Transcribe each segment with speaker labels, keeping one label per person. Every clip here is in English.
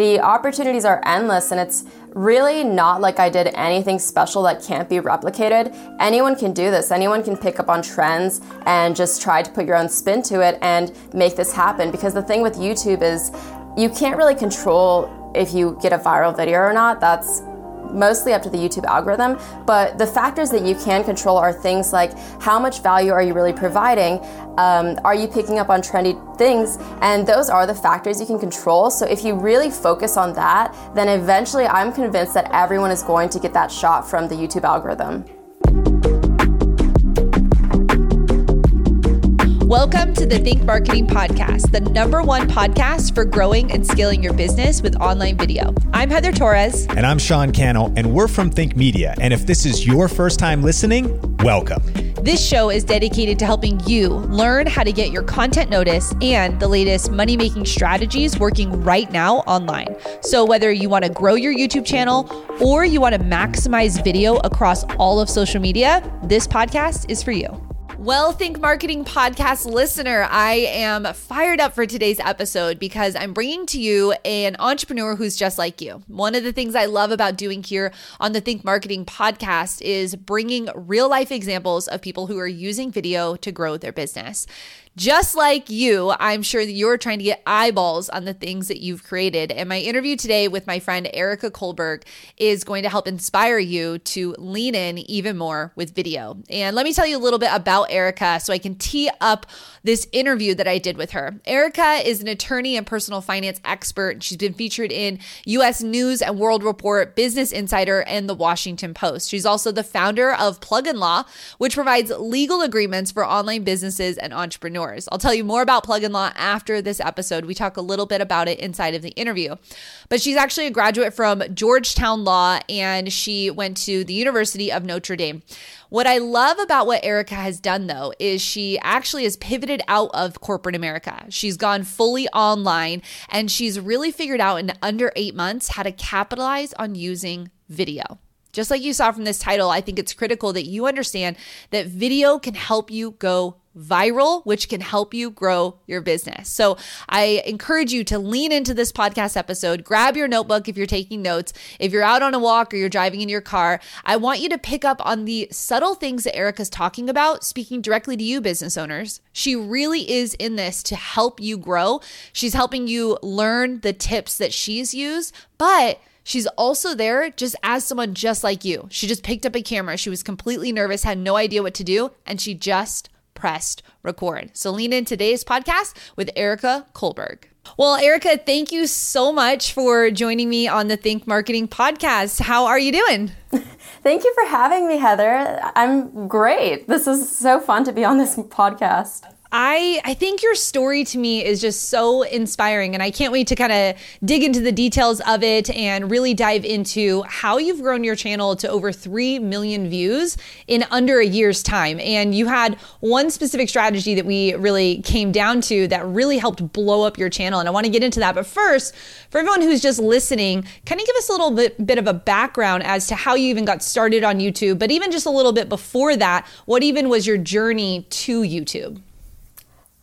Speaker 1: the opportunities are endless and it's really not like I did anything special that can't be replicated. Anyone can do this. Anyone can pick up on trends and just try to put your own spin to it and make this happen. Because the thing with YouTube is you can't really control if you get a viral video or not. That's mostly up to the YouTube algorithm, but the factors that you can control are things like how much value are you really providing? Um, are you picking up on trendy things? And those are the factors you can control. So if you really focus on that, then eventually I'm convinced that everyone is going to get that shot from the YouTube algorithm.
Speaker 2: Welcome to the Think Marketing Podcast, the number one podcast for growing and scaling your business with online video. I'm Heather Torres.
Speaker 3: And I'm Sean Cannell, and we're from Think Media. And if this is your first time listening, welcome.
Speaker 2: This show is dedicated to helping you learn how to get your content noticed and the latest money making strategies working right now online. So, whether you want to grow your YouTube channel or you want to maximize video across all of social media, this podcast is for you. Well, Think Marketing Podcast listener, I am fired up for today's episode because I'm bringing to you an entrepreneur who's just like you. One of the things I love about doing here on the Think Marketing Podcast is bringing real life examples of people who are using video to grow their business. Just like you, I'm sure that you're trying to get eyeballs on the things that you've created. And my interview today with my friend Erika Kullberg is going to help inspire you to lean in even more with video. And let me tell you a little bit about Erica so I can tee up this interview that I did with her. Erica is an attorney and personal finance expert. She's been featured in US News and World Report, Business Insider, and the Washington Post. She's also the founder of Plug and Law, which provides legal agreements for online businesses and entrepreneurs entrepreneurs. I'll tell you more about Plug and Law after this episode. We talk a little bit about it inside of the interview. But she's actually a graduate from Georgetown Law and she went to the University of Notre Dame. What I love about what Erica has done, though, is she actually has pivoted out of corporate America. She's gone fully online and she's really figured out in under eight months how to capitalize on using video. Just like you saw from this title, I think it's critical that you understand that video can help you go viral, which can help you grow your business. So I encourage you to lean into this podcast episode. Grab your notebook if you're taking notes. If you're out on a walk or you're driving in your car, I want you to pick up on the subtle things that Erica's talking about, speaking directly to you, business owners. She really is in this to help you grow. She's helping you learn the tips that she's used, but She's also there just as someone just like you. She just picked up a camera. She was completely nervous, had no idea what to do, and she just pressed record. So lean in today's podcast with Erika Kullberg. Well, Erica, thank you so much for joining me on the Think Marketing podcast. How are you doing?
Speaker 1: Thank you for having me, Heather. I'm great. This is so fun to be on this podcast.
Speaker 2: I I think your story to me is just so inspiring and I can't wait to kind of dig into the details of it and really dive into how you've grown your channel to over 3 million views in under a year's time. And you had one specific strategy that we really came down to that really helped blow up your channel and I want to get into that. But first for everyone who's just listening kind of give us a little bit bit of a background as to how you even got started on YouTube but even just a little bit before that what even was your journey to YouTube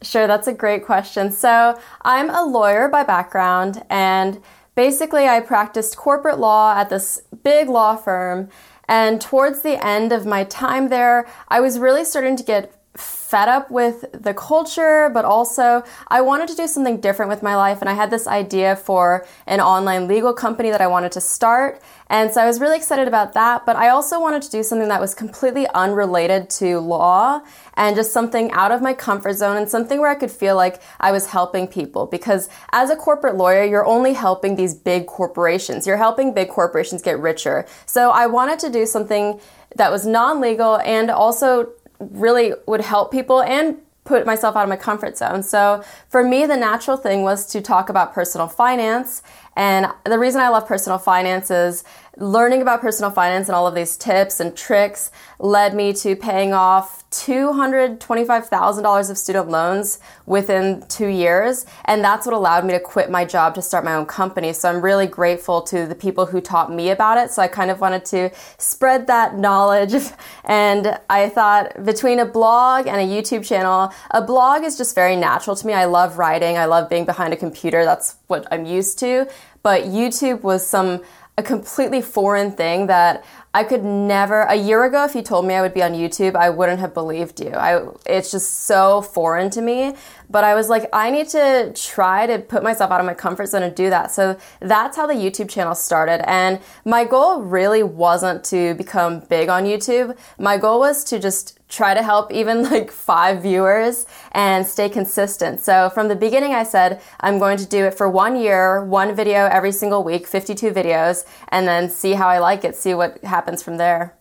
Speaker 1: Sure, that's a great question. So, I'm a lawyer by background, and basically, I practiced corporate law at this big law firm. And towards the end of my time there, I was really starting to get fed up with the culture, but also I wanted to do something different with my life. And I had this idea for an online legal company that I wanted to start. And so I was really excited about that. But I also wanted to do something that was completely unrelated to law and just something out of my comfort zone and something where I could feel like I was helping people. Because as a corporate lawyer, you're only helping these big corporations. You're helping big corporations get richer. So I wanted to do something that was non legal and also really would help people and put myself out of my comfort zone. So for me, the natural thing was to talk about personal finance. And the reason I love personal finance is learning about personal finance and all of these tips and tricks led me to paying off $225,000 of student loans within two years. And that's what allowed me to quit my job to start my own company. So I'm really grateful to the people who taught me about it. So I kind of wanted to spread that knowledge. And I thought between a blog and a YouTube channel, a blog is just very natural to me. I love writing, I love being behind a computer. That's what I'm used to. But YouTube was some a completely foreign thing that I could never a year ago if you told me I would be on YouTube, I wouldn't have believed you. I it's just so foreign to me, but I was like I need to try to put myself out of my comfort zone and do that. So that's how the YouTube channel started and my goal really wasn't to become big on YouTube. My goal was to just try to help even like five viewers and stay consistent. So from the beginning, I said I'm going to do it for one year, one video every single week, 52 videos, and then see how I like it, see what happens from there.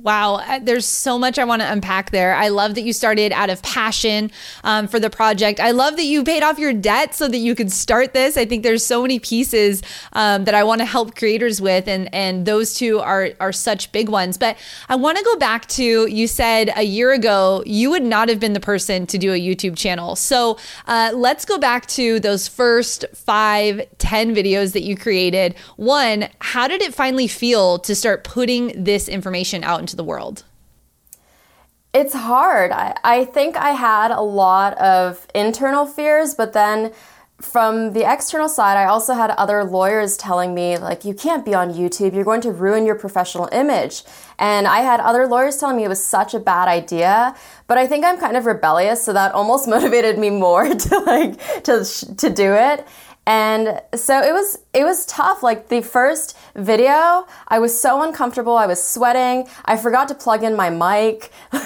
Speaker 2: Wow, uh, there's so much I want to unpack there. I love that you started out of passion um, for the project. I love that you paid off your debt so that you could start this. I think there's so many pieces um, that I want to help creators with, and and those two are are such big ones. But I want to go back to you said a year ago you would not have been the person to do a YouTube channel. So uh, let's go back to those first five, ten videos that you created. One, how did it finally feel to start putting this information out? Into the world?
Speaker 1: It's hard. I, I think I had a lot of internal fears, but then from the external side, I also had other lawyers telling me, like, you can't be on YouTube, you're going to ruin your professional image. And I had other lawyers telling me it was such a bad idea. But I think I'm kind of rebellious, so that almost motivated me more to like to to do it. And so it was it was tough. Like the first video, I was so uncomfortable. I was sweating. I forgot to plug in my mic.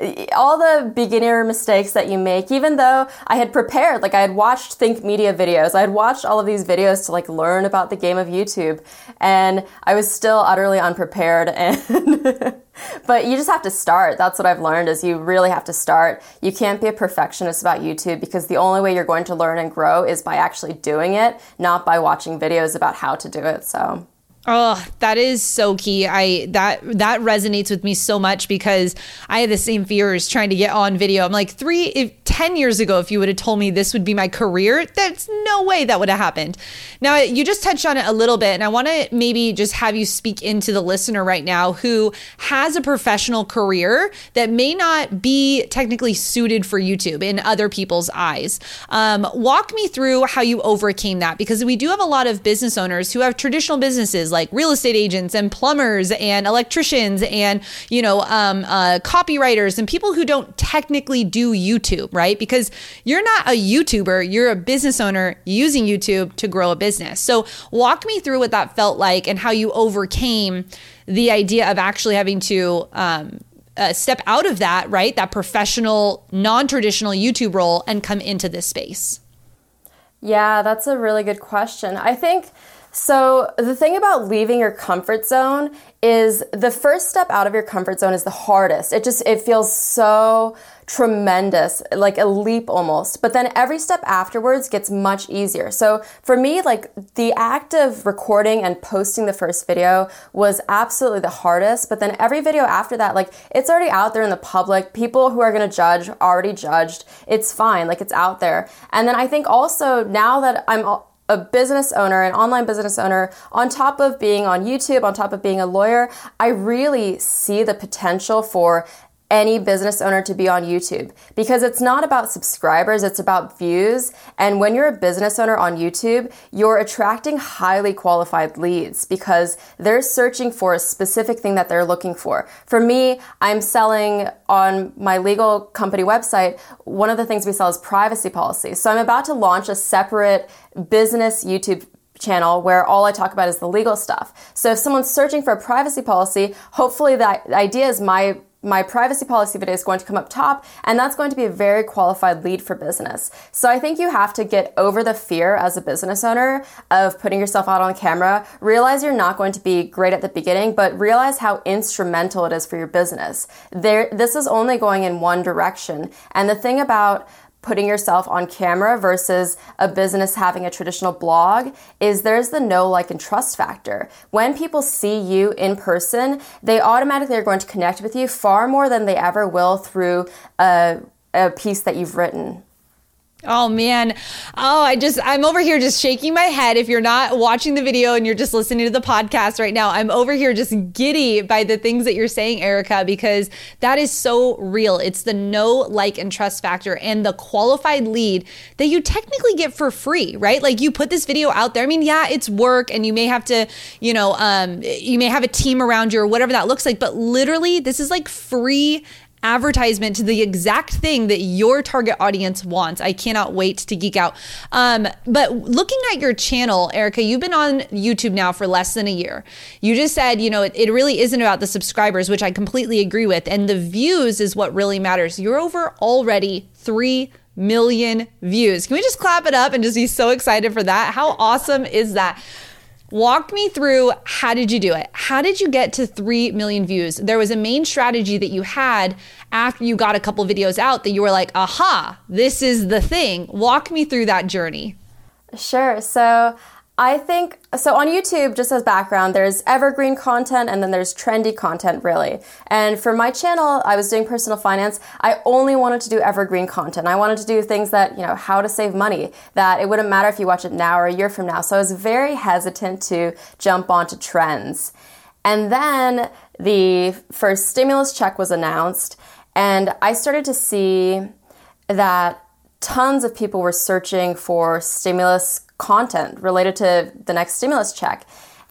Speaker 1: Like all the beginner mistakes that you make, even though I had prepared, like I had watched Think Media videos. I had watched all of these videos to like learn about the game of YouTube. And I was still utterly unprepared and but you just have to start. That's what I've learned is you really have to start. You can't be a perfectionist about YouTube because the only way you're going to learn and grow is by actually doing it, not by watching videos about how to do it. So
Speaker 2: Oh, that is so key. I that that resonates with me so much because I had the same fears trying to get on video. I'm like, three, if 10 years ago, if you would have told me this would be my career, there's no way that would have happened. Now, you just touched on it a little bit, and I want to maybe just have you speak into the listener right now who has a professional career that may not be technically suited for YouTube in other people's eyes. Um, walk me through how you overcame that because we do have a lot of business owners who have traditional businesses like real estate agents and plumbers and electricians and, you know, um, uh, copywriters and people who don't technically do YouTube, right? right? Because you're not a YouTuber, you're a business owner using YouTube to grow a business. So, walk me through what that felt like and how you overcame the idea of actually having to um, uh, step out of that, right? That professional, non traditional YouTube role and come into this space.
Speaker 1: Yeah, that's a really good question. I think so. The thing about leaving your comfort zone is the first step out of your comfort zone is the hardest. It just it feels so tremendous, like a leap almost. But then every step afterwards gets much easier. So for me, like the act of recording and posting the first video was absolutely the hardest. But then every video after that, like it's already out there in the public. People who are going to judge already judged. It's fine. Like it's out there. And then I think also now that I'm a business owner, an online business owner, on top of being on YouTube, on top of being a lawyer, I really see the potential for any business owner to be on YouTube because it's not about subscribers, it's about views. And when you're a business owner on YouTube, you're attracting highly qualified leads because they're searching for a specific thing that they're looking for. For me, I'm selling on my legal company website, one of the things we sell is privacy policy. So I'm about to launch a separate business YouTube channel where all I talk about is the legal stuff. So if someone's searching for a privacy policy, hopefully the idea is my my privacy policy video is going to come up top, and that's going to be a very qualified lead for business. So I think you have to get over the fear as a business owner of putting yourself out on camera. Realize you're not going to be great at the beginning, but realize how instrumental it is for your business. There, this is only going in one direction. And the thing about putting yourself on camera versus a business having a traditional blog is there's the know, like, and trust factor. When people see you in person, they automatically are going to connect with you far more than they ever will through a, a piece that you've written.
Speaker 2: Oh man. Oh, I just, I'm over here just shaking my head. If you're not watching the video and you're just listening to the podcast right now, I'm over here just giddy by the things that you're saying, Erica, because that is so real. It's the know, like, and trust factor and the qualified lead that you technically get for free, right? Like you put this video out there. I mean, yeah, it's work and you may have to, you know, um, you may have a team around you or whatever that looks like, but literally, this is like free advertisement to the exact thing that your target audience wants. I cannot wait to geek out. Um, but looking at your channel, Erica, you've been on YouTube now for less than a year. You just said, you know, it, it really isn't about the subscribers, which I completely agree with. And the views is what really matters. You're over already 3 million views. Can we just clap it up and just be so excited for that? How awesome is that? Walk me through how did you do it? How did you get to 3 million views? There was a main strategy that you had after you got a couple videos out that you were like, aha, this is the thing. Walk me through that journey.
Speaker 1: Sure. So I think so on YouTube, just as background, there's evergreen content and then there's trendy content, really. And for my channel, I was doing personal finance. I only wanted to do evergreen content. I wanted to do things that, you know, how to save money, that it wouldn't matter if you watch it now or a year from now. So I was very hesitant to jump onto trends. And then the first stimulus check was announced, and I started to see that tons of people were searching for stimulus content related to the next stimulus check.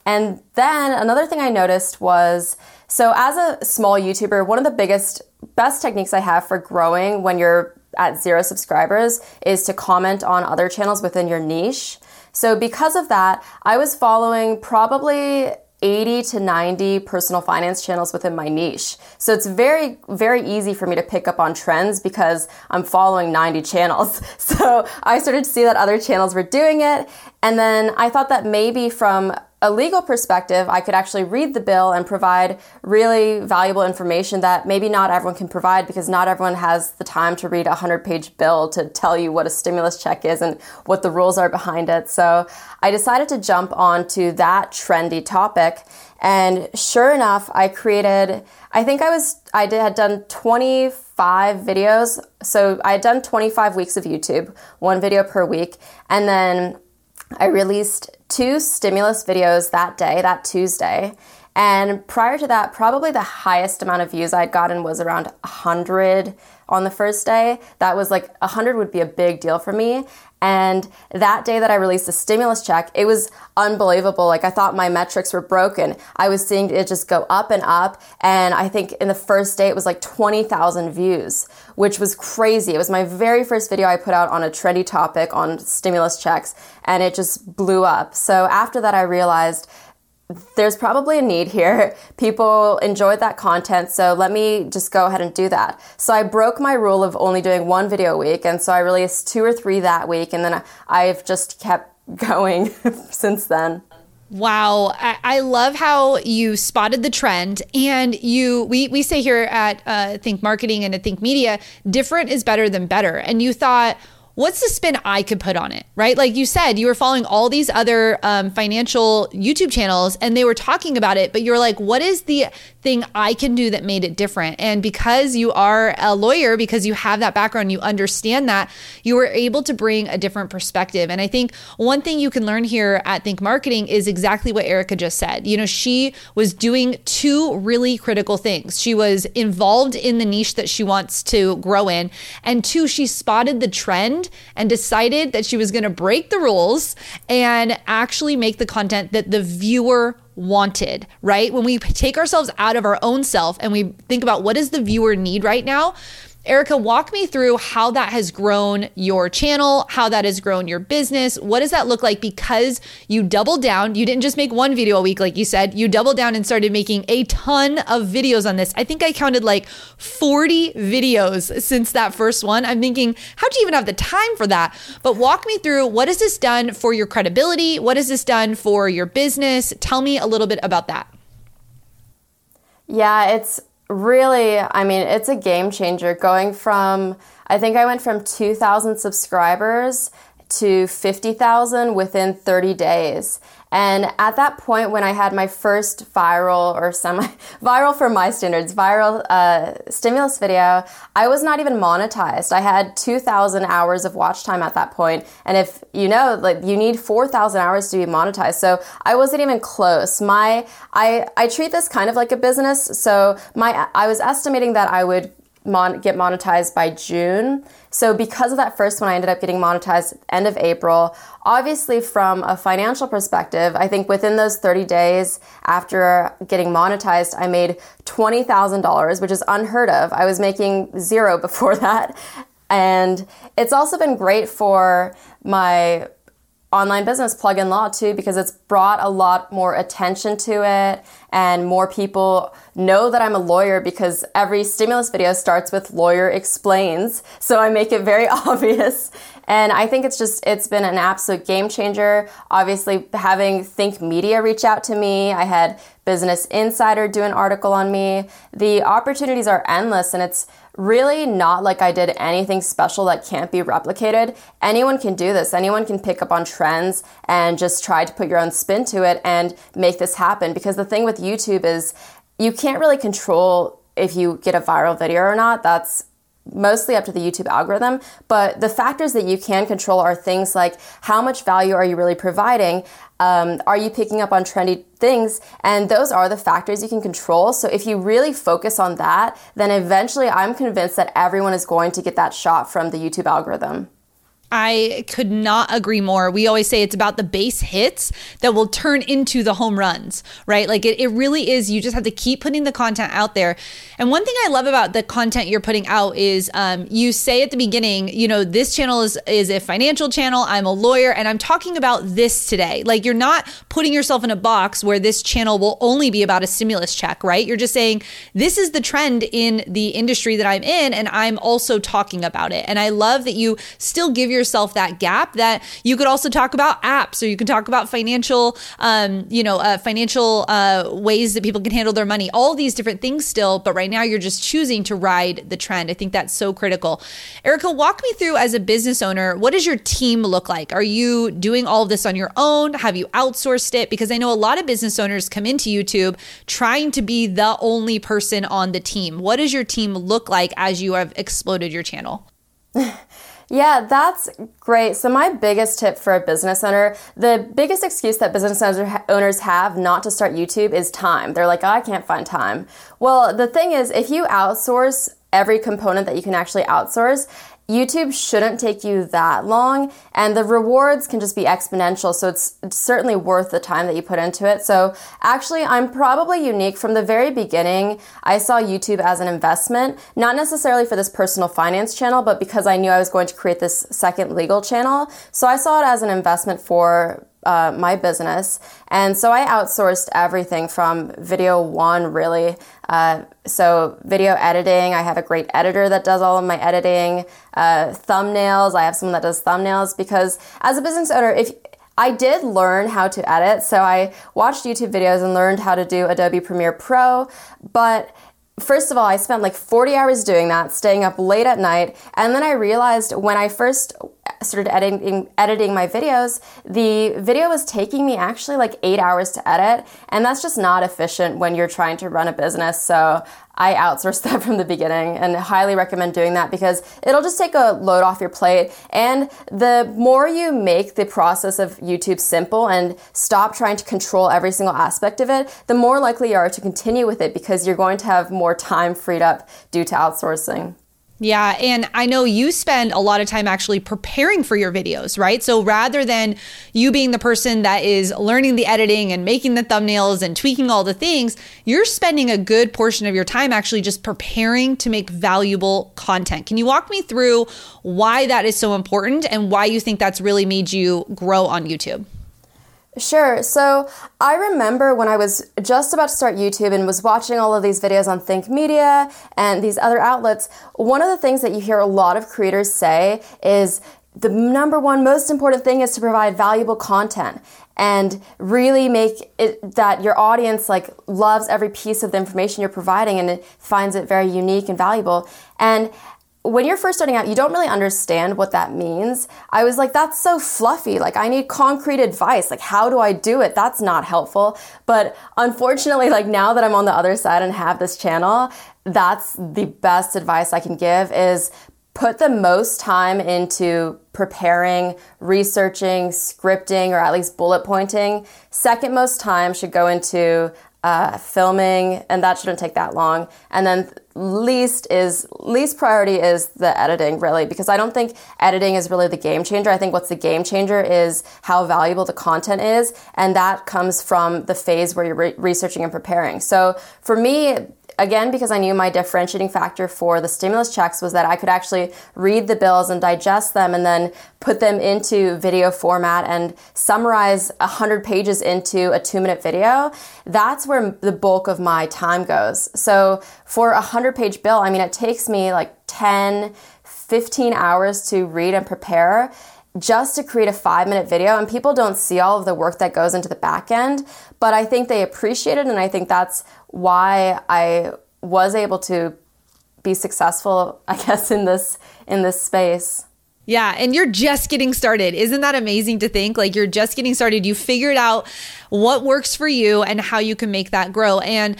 Speaker 1: And then another thing I noticed was so, as a small YouTuber, one of the biggest, best techniques I have for growing when you're at zero subscribers is to comment on other channels within your niche. So, because of that, I was following probably 80 to 90 personal finance channels within my niche. So it's very, very easy for me to pick up on trends because I'm following 90 channels. So I started to see that other channels were doing it. And then I thought that maybe from a legal perspective, I could actually read the bill and provide really valuable information that maybe not everyone can provide because not everyone has the time to read a 100 page bill to tell you what a stimulus check is and what the rules are behind it. So I decided to jump onto that trendy topic. And sure enough, I created, I think I was, I did, had done 25 videos. So I had done 25 weeks of YouTube, one video per week. And then I released two stimulus videos that day, that Tuesday. And prior to that, probably the highest amount of views I'd gotten was around 100 on the first day. That was like 100 would be a big deal for me. And that day that I released the stimulus check, it was unbelievable. Like I thought my metrics were broken. I was seeing it just go up and up. And I think in the first day it was like 20,000 views, which was crazy. It was my very first video I put out on a trendy topic on stimulus checks and it just blew up. So after that, I realized there's probably a need here. People enjoyed that content, so let me just go ahead and do that. So I broke my rule of only doing one video a week, and so I released two or three that week, and then I've just kept going since then.
Speaker 2: Wow. I, love how you spotted the trend and you, we, we say here at uh, Think Marketing and at Think Media, different is better than better. And you thought, what's the spin I could put on it, right? Like you said, you were following all these other um, financial YouTube channels and they were talking about it, but you're like, what is the thing I can do that made it different? And because you are a lawyer, because you have that background, you understand that, you were able to bring a different perspective. And I think one thing you can learn here at Think Marketing is exactly what Erica just said. You know, she was doing two really critical things. She was involved in the niche that she wants to grow in, and two, she spotted the trend and decided that she was going to break the rules and actually make the content that the viewer wanted, right? When we take ourselves out of our own self and we think about what does the viewer need right now, Erica, walk me through how that has grown your channel, how that has grown your business. What does that look like? Because you doubled down. You didn't just make one video a week, like you said, you doubled down and started making a ton of videos on this. I think I counted like 40 videos since that first one. I'm thinking, how do you even have the time for that? But walk me through what has this done for your credibility? What has this done for your business? Tell me a little bit about that.
Speaker 1: Yeah, it's really, I mean, it's a game changer going from, I think I went from 2,000 subscribers to 50,000 within 30 days. And at that point, when I had my first viral or semi viral for my standards, viral uh, stimulus video, I was not even monetized. I had 2,000 hours of watch time at that point. And if you know, like you need 4,000 hours to be monetized. So I wasn't even close. My, I, I treat this kind of like a business. So my, I was estimating that I would mon- get monetized by June. So because of that first one, I ended up getting monetized at the end of April. Obviously, from a financial perspective, I think within those 30 days after getting monetized, I made $20,000, which is unheard of. I was making zero before that. And it's also been great for my online business Plug and Law too because it's brought a lot more attention to it and more people know that I'm a lawyer because every stimulus video starts with lawyer explains. So I make it very obvious. And I think it's just it's been an absolute game changer. Obviously having think media reach out to me. I had business insider do an article on me. The opportunities are endless and it's really not like I did anything special that can't be replicated. Anyone can do this. Anyone can pick up on trends and just try to put your own spin to it and make this happen. Because the thing with YouTube is you can't really control if you get a viral video or not. That's mostly up to the YouTube algorithm, but the factors that you can control are things like how much value are you really providing? Um, are you picking up on trendy things? And those are the factors you can control. So if you really focus on that, then eventually I'm convinced that everyone is going to get that shot from the YouTube algorithm.
Speaker 2: I could not agree more. We always say it's about the base hits that will turn into the home runs, right? Like it, it really is. You just have to keep putting the content out there. And one thing I love about the content you're putting out is um, you say at the beginning, you know, this channel is, is a financial channel. I'm a lawyer and I'm talking about this today. Like you're not putting yourself in a box where this channel will only be about a stimulus check, right? You're just saying, this is the trend in the industry that I'm in and I'm also talking about it. And I love that you still give your yourself that gap that you could also talk about apps or you can talk about financial, um, you know, uh, financial uh, ways that people can handle their money, all these different things still. But right now you're just choosing to ride the trend. I think that's so critical. Erica, walk me through as a business owner, what does your team look like? Are you doing all of this on your own? Have you outsourced it? Because I know a lot of business owners come into YouTube trying to be the only person on the team. What does your team look like as you have exploded your channel?
Speaker 1: Yeah, that's great. So, my biggest tip for a business owner the biggest excuse that business owners have not to start YouTube is time. They're like, oh, I can't find time. Well, the thing is, if you outsource every component that you can actually outsource, YouTube shouldn't take you that long, and the rewards can just be exponential. So it's certainly worth the time that you put into it. So actually, I'm probably unique from the very beginning. I saw YouTube as an investment, not necessarily for this personal finance channel, but because I knew I was going to create this second legal channel. So I saw it as an investment for uh, my business. And so I outsourced everything from video one, really. Uh, so, video editing, I have a great editor that does all of my editing. Uh, thumbnails, I have someone that does thumbnails because as a business owner, if I did learn how to edit, so I watched YouTube videos and learned how to do Adobe Premiere Pro, but First of all, I spent like 40 hours doing that, staying up late at night, and then I realized when I first started editing editing my videos, the video was taking me actually like 8 hours to edit, and that's just not efficient when you're trying to run a business. So, I outsourced that from the beginning and highly recommend doing that because it'll just take a load off your plate. And the more you make the process of YouTube simple and stop trying to control every single aspect of it, the more likely you are to continue with it because you're going to have more time freed up due to outsourcing.
Speaker 2: Yeah. And I know you spend a lot of time actually preparing for your videos, right? So rather than you being the person that is learning the editing and making the thumbnails and tweaking all the things, you're spending a good portion of your time actually just preparing to make valuable content. Can you walk me through why that is so important and why you think that's really made you grow on YouTube?
Speaker 1: Sure. So I remember when I was just about to start YouTube and was watching all of these videos on Think Media and these other outlets, one of the things that you hear a lot of creators say is the number one most important thing is to provide valuable content and really make it that your audience like loves every piece of the information you're providing and it finds it very unique and valuable. And when you're first starting out, you don't really understand what that means. I was like, that's so fluffy. Like, I need concrete advice. Like, how do I do it? That's not helpful. But unfortunately, like now that I'm on the other side and have this channel, that's the best advice I can give is put the most time into preparing, researching, scripting, or at least bullet pointing. Second most time should go into uh, filming, and that shouldn't take that long. And then least is least priority is the editing, really, because I don't think editing is really the game changer. I think what's the game changer is how valuable the content is, and that comes from the phase where you're re- researching and preparing. So for me, again, because I knew my differentiating factor for the stimulus checks was that I could actually read the bills and digest them and then put them into video format and summarize 100 pages into a two minute video. That's where the bulk of my time goes. So for a 100 page bill, I mean, it takes me like 10, 15 hours to read and prepare just to create a five minute video and people don't see all of the work that goes into the back end but i think they appreciate it and i think that's why I was able to be successful, I guess, in this in this space.
Speaker 2: Yeah, and you're just getting started. Isn't that amazing to think? Like you're just getting started. You figured out what works for you and how you can make that grow. And uh,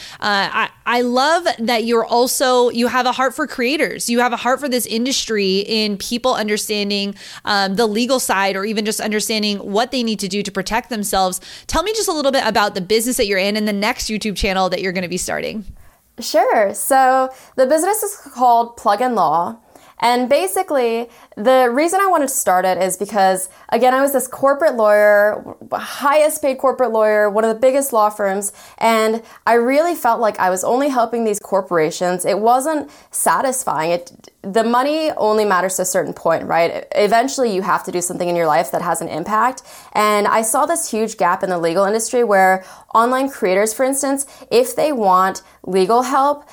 Speaker 2: I, I love that you're also you have a heart for creators. You have a heart for this industry in people understanding um, the legal side or even just understanding what they need to do to protect themselves. Tell me just a little bit about the business that you're in and the next YouTube channel that you're going to be starting.
Speaker 1: Sure. So the business is called Plug and Law. And basically, the reason I wanted to start it is because, again, I was this corporate lawyer, highest paid corporate lawyer, one of the biggest law firms, and I really felt like I was only helping these corporations. It wasn't satisfying. It, the money only matters to a certain point, right? Eventually, you have to do something in your life that has an impact. And I saw this huge gap in the legal industry where online creators, for instance, if they want legal help,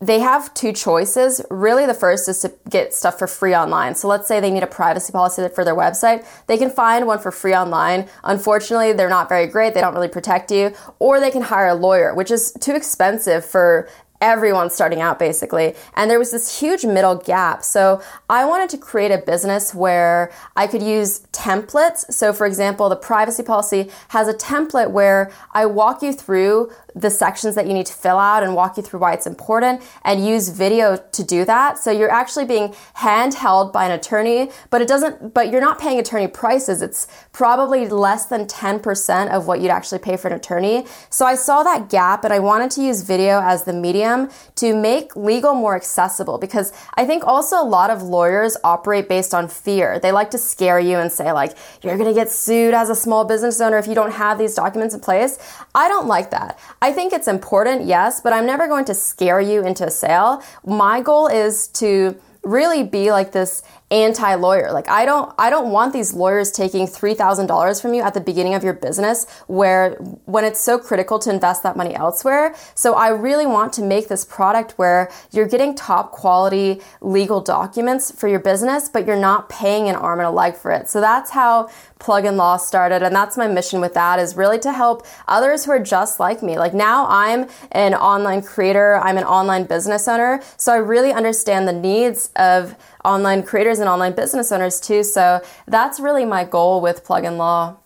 Speaker 1: they have two choices. Really, the first is to get stuff for free online. So let's say they need a privacy policy for their website. They can find one for free online. Unfortunately, they're not very great. They don't really protect you. Or they can hire a lawyer, which is too expensive for everyone starting out basically. And there was this huge middle gap. So I wanted to create a business where I could use templates. So for example, the privacy policy has a template where I walk you through the sections that you need to fill out and walk you through why it's important and use video to do that. So you're actually being handheld by an attorney, but it doesn't, but you're not paying attorney prices. It's probably less than 10% of what you'd actually pay for an attorney. So I saw that gap and I wanted to use video as the medium to make legal more accessible because I think also a lot of lawyers operate based on fear. They like to scare you and say like, you're going to get sued as a small business owner if you don't have these documents in place. I don't like that. I think it's important, yes, but I'm never going to scare you into a sale. My goal is to really be like this anti-lawyer. Like I don't I don't want these lawyers taking $3,000 from you at the beginning of your business where when it's so critical to invest that money elsewhere. So I really want to make this product where you're getting top quality legal documents for your business but you're not paying an arm and a leg for it. So that's how Plug and Law started and that's my mission with that is really to help others who are just like me. Like now I'm an online creator, I'm an online business owner, so I really understand the needs of online creators and online business owners too. So that's really my goal with Plug and Law.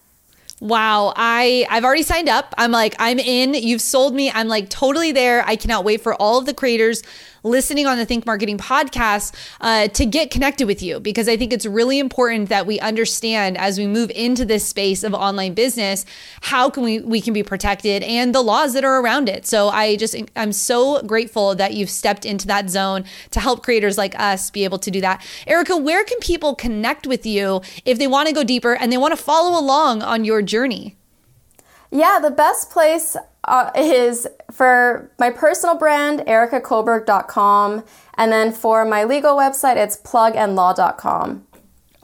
Speaker 2: Wow, I I've already signed up. I'm like I'm in. You've sold me. I'm like totally there. I cannot wait for all of the creators listening on the Think Marketing podcast uh, to get connected with you because I think it's really important that we understand as we move into this space of online business how can we we can be protected and the laws that are around it. So I just I'm so grateful that you've stepped into that zone to help creators like us be able to do that. Erica, where can people connect with you if they want to go deeper and they want to follow along on your journey?
Speaker 1: Yeah, the best place uh, is for my personal brand, erikakullberg.com. And then for my legal website, it's plugandlaw.com.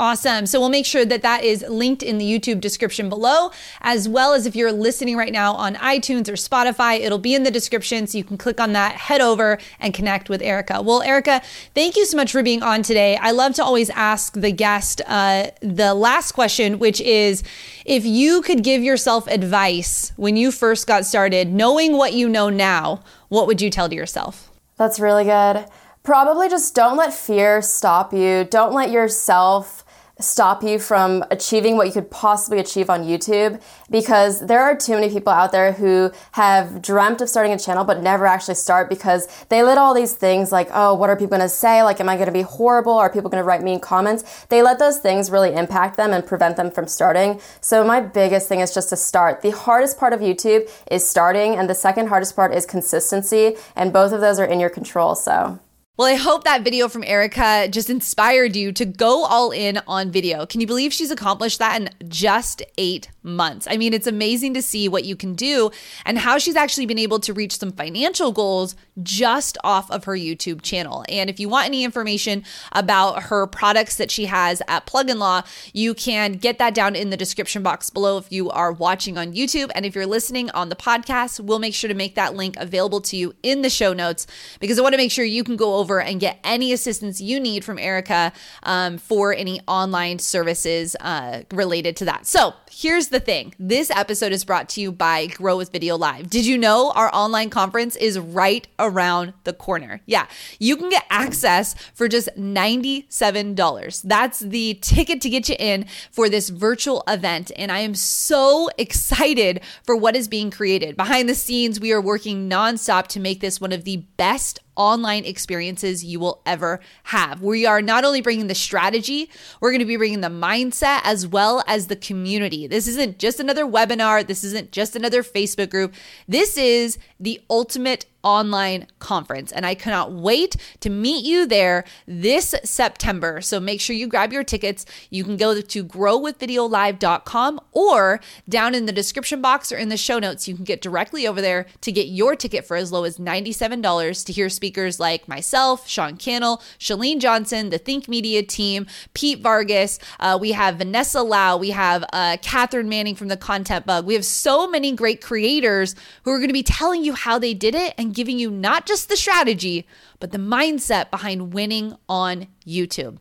Speaker 2: Awesome. So we'll make sure that that is linked in the YouTube description below, as well as if you're listening right now on iTunes or Spotify, it'll be in the description. So you can click on that, head over and connect with Erica. Well, Erica, thank you so much for being on today. I love to always ask the guest uh, the last question, which is if you could give yourself advice when you first got started, knowing what you know now, what would you tell to yourself?
Speaker 1: That's really good Probably just don't let fear stop you. Don't let yourself stop you from achieving what you could possibly achieve on YouTube because there are too many people out there who have dreamt of starting a channel but never actually start because they let all these things like, oh, what are people going to say? Like, am I going to be horrible? Are people going to write mean comments? They let those things really impact them and prevent them from starting. So, my biggest thing is just to start. The hardest part of YouTube is starting, and the second hardest part is consistency, and both of those are in your control. So,
Speaker 2: well, I hope that video from Erica just inspired you to go all in on video. Can you believe she's accomplished that in just eight months? I mean, it's amazing to see what you can do and how she's actually been able to reach some financial goals just off of her YouTube channel. And if you want any information about her products that she has at Plug and Law, you can get that down in the description box below if you are watching on YouTube. And if you're listening on the podcast, we'll make sure to make that link available to you in the show notes because I want to make sure you can go over over and get any assistance you need from Erica um, for any online services uh, related to that. So here's the thing this episode is brought to you by Grow with Video Live. Did you know our online conference is right around the corner? Yeah, you can get access for just $97. That's the ticket to get you in for this virtual event. And I am so excited for what is being created. Behind the scenes, we are working nonstop to make this one of the best online experiences you will ever have. We are not only bringing the strategy, we're going to be bringing the mindset as well as the community. This isn't just another webinar, this isn't just another Facebook group. This is the ultimate online conference. And I cannot wait to meet you there this September. So make sure you grab your tickets. You can go to growwithvideolive.com or down in the description box or in the show notes, you can get directly over there to get your ticket for as low as $97 to hear speakers like myself, Sean Cannell, Chalene Johnson, the Think Media team, Pete Vargas. Uh, we have Vanessa Lau. We have uh, Catherine Manning from the Content Bug. We have so many great creators who are going to be telling you how they did it and and giving you not just the strategy, but the mindset behind winning on YouTube.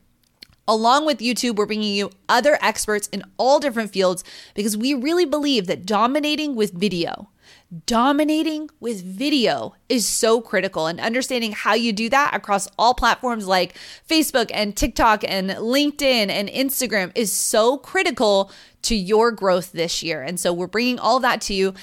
Speaker 2: Along with YouTube, we're bringing you other experts in all different fields because we really believe that dominating with video, dominating with video is so critical and understanding how you do that across all platforms like Facebook and TikTok and LinkedIn and Instagram is so critical to your growth this year. And so we're bringing all that to you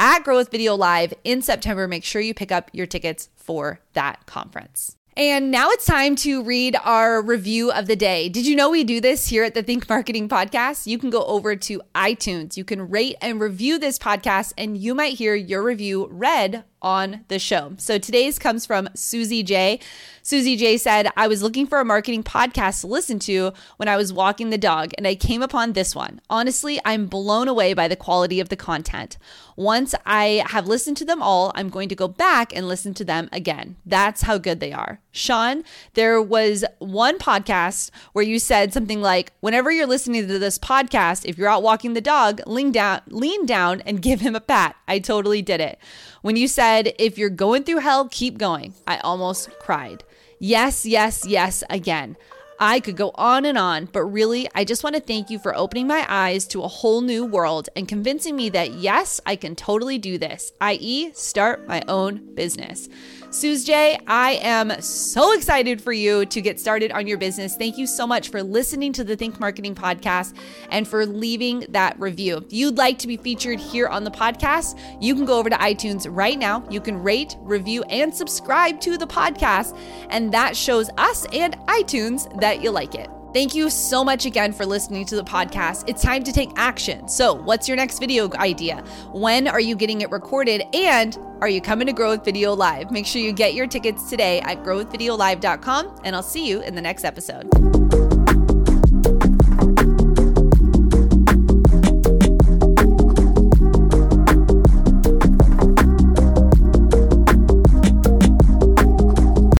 Speaker 2: at Grow with Video Live in September. Make sure you pick up your tickets for that conference. And now it's time to read our review of the day. Did you know we do this here at the Think Marketing Podcast? You can go over to iTunes, you can rate and review this podcast, and you might hear your review read on the show. So today's comes from Susie J. Susie J said, I was looking for a marketing podcast to listen to when I was walking the dog, and I came upon this one. Honestly, I'm blown away by the quality of the content. Once I have listened to them all, I'm going to go back and listen to them again. That's how good they are. Sean, there was one podcast where you said something like, whenever you're listening to this podcast, if you're out walking the dog, lean down, lean down and give him a pat. I totally did it. When you said, if you're going through hell, keep going, I almost cried. Yes, yes, yes, again. I could go on and on, but really, I just want to thank you for opening my eyes to a whole new world and convincing me that yes, I can totally do this, i.e., start my own business. Suze J, I am so excited for you to get started on your business. Thank you so much for listening to the Think Marketing podcast and for leaving that review. If you'd like to be featured here on the podcast, you can go over to iTunes right now. You can rate, review, and subscribe to the podcast, and that shows us and iTunes that you like it. Thank you so much again for listening to the podcast. It's time to take action. So, what's your next video idea? When are you getting it recorded? And are you coming to Grow with Video Live? Make sure you get your tickets today at growwithvideolive.com, and I'll see you in the next episode.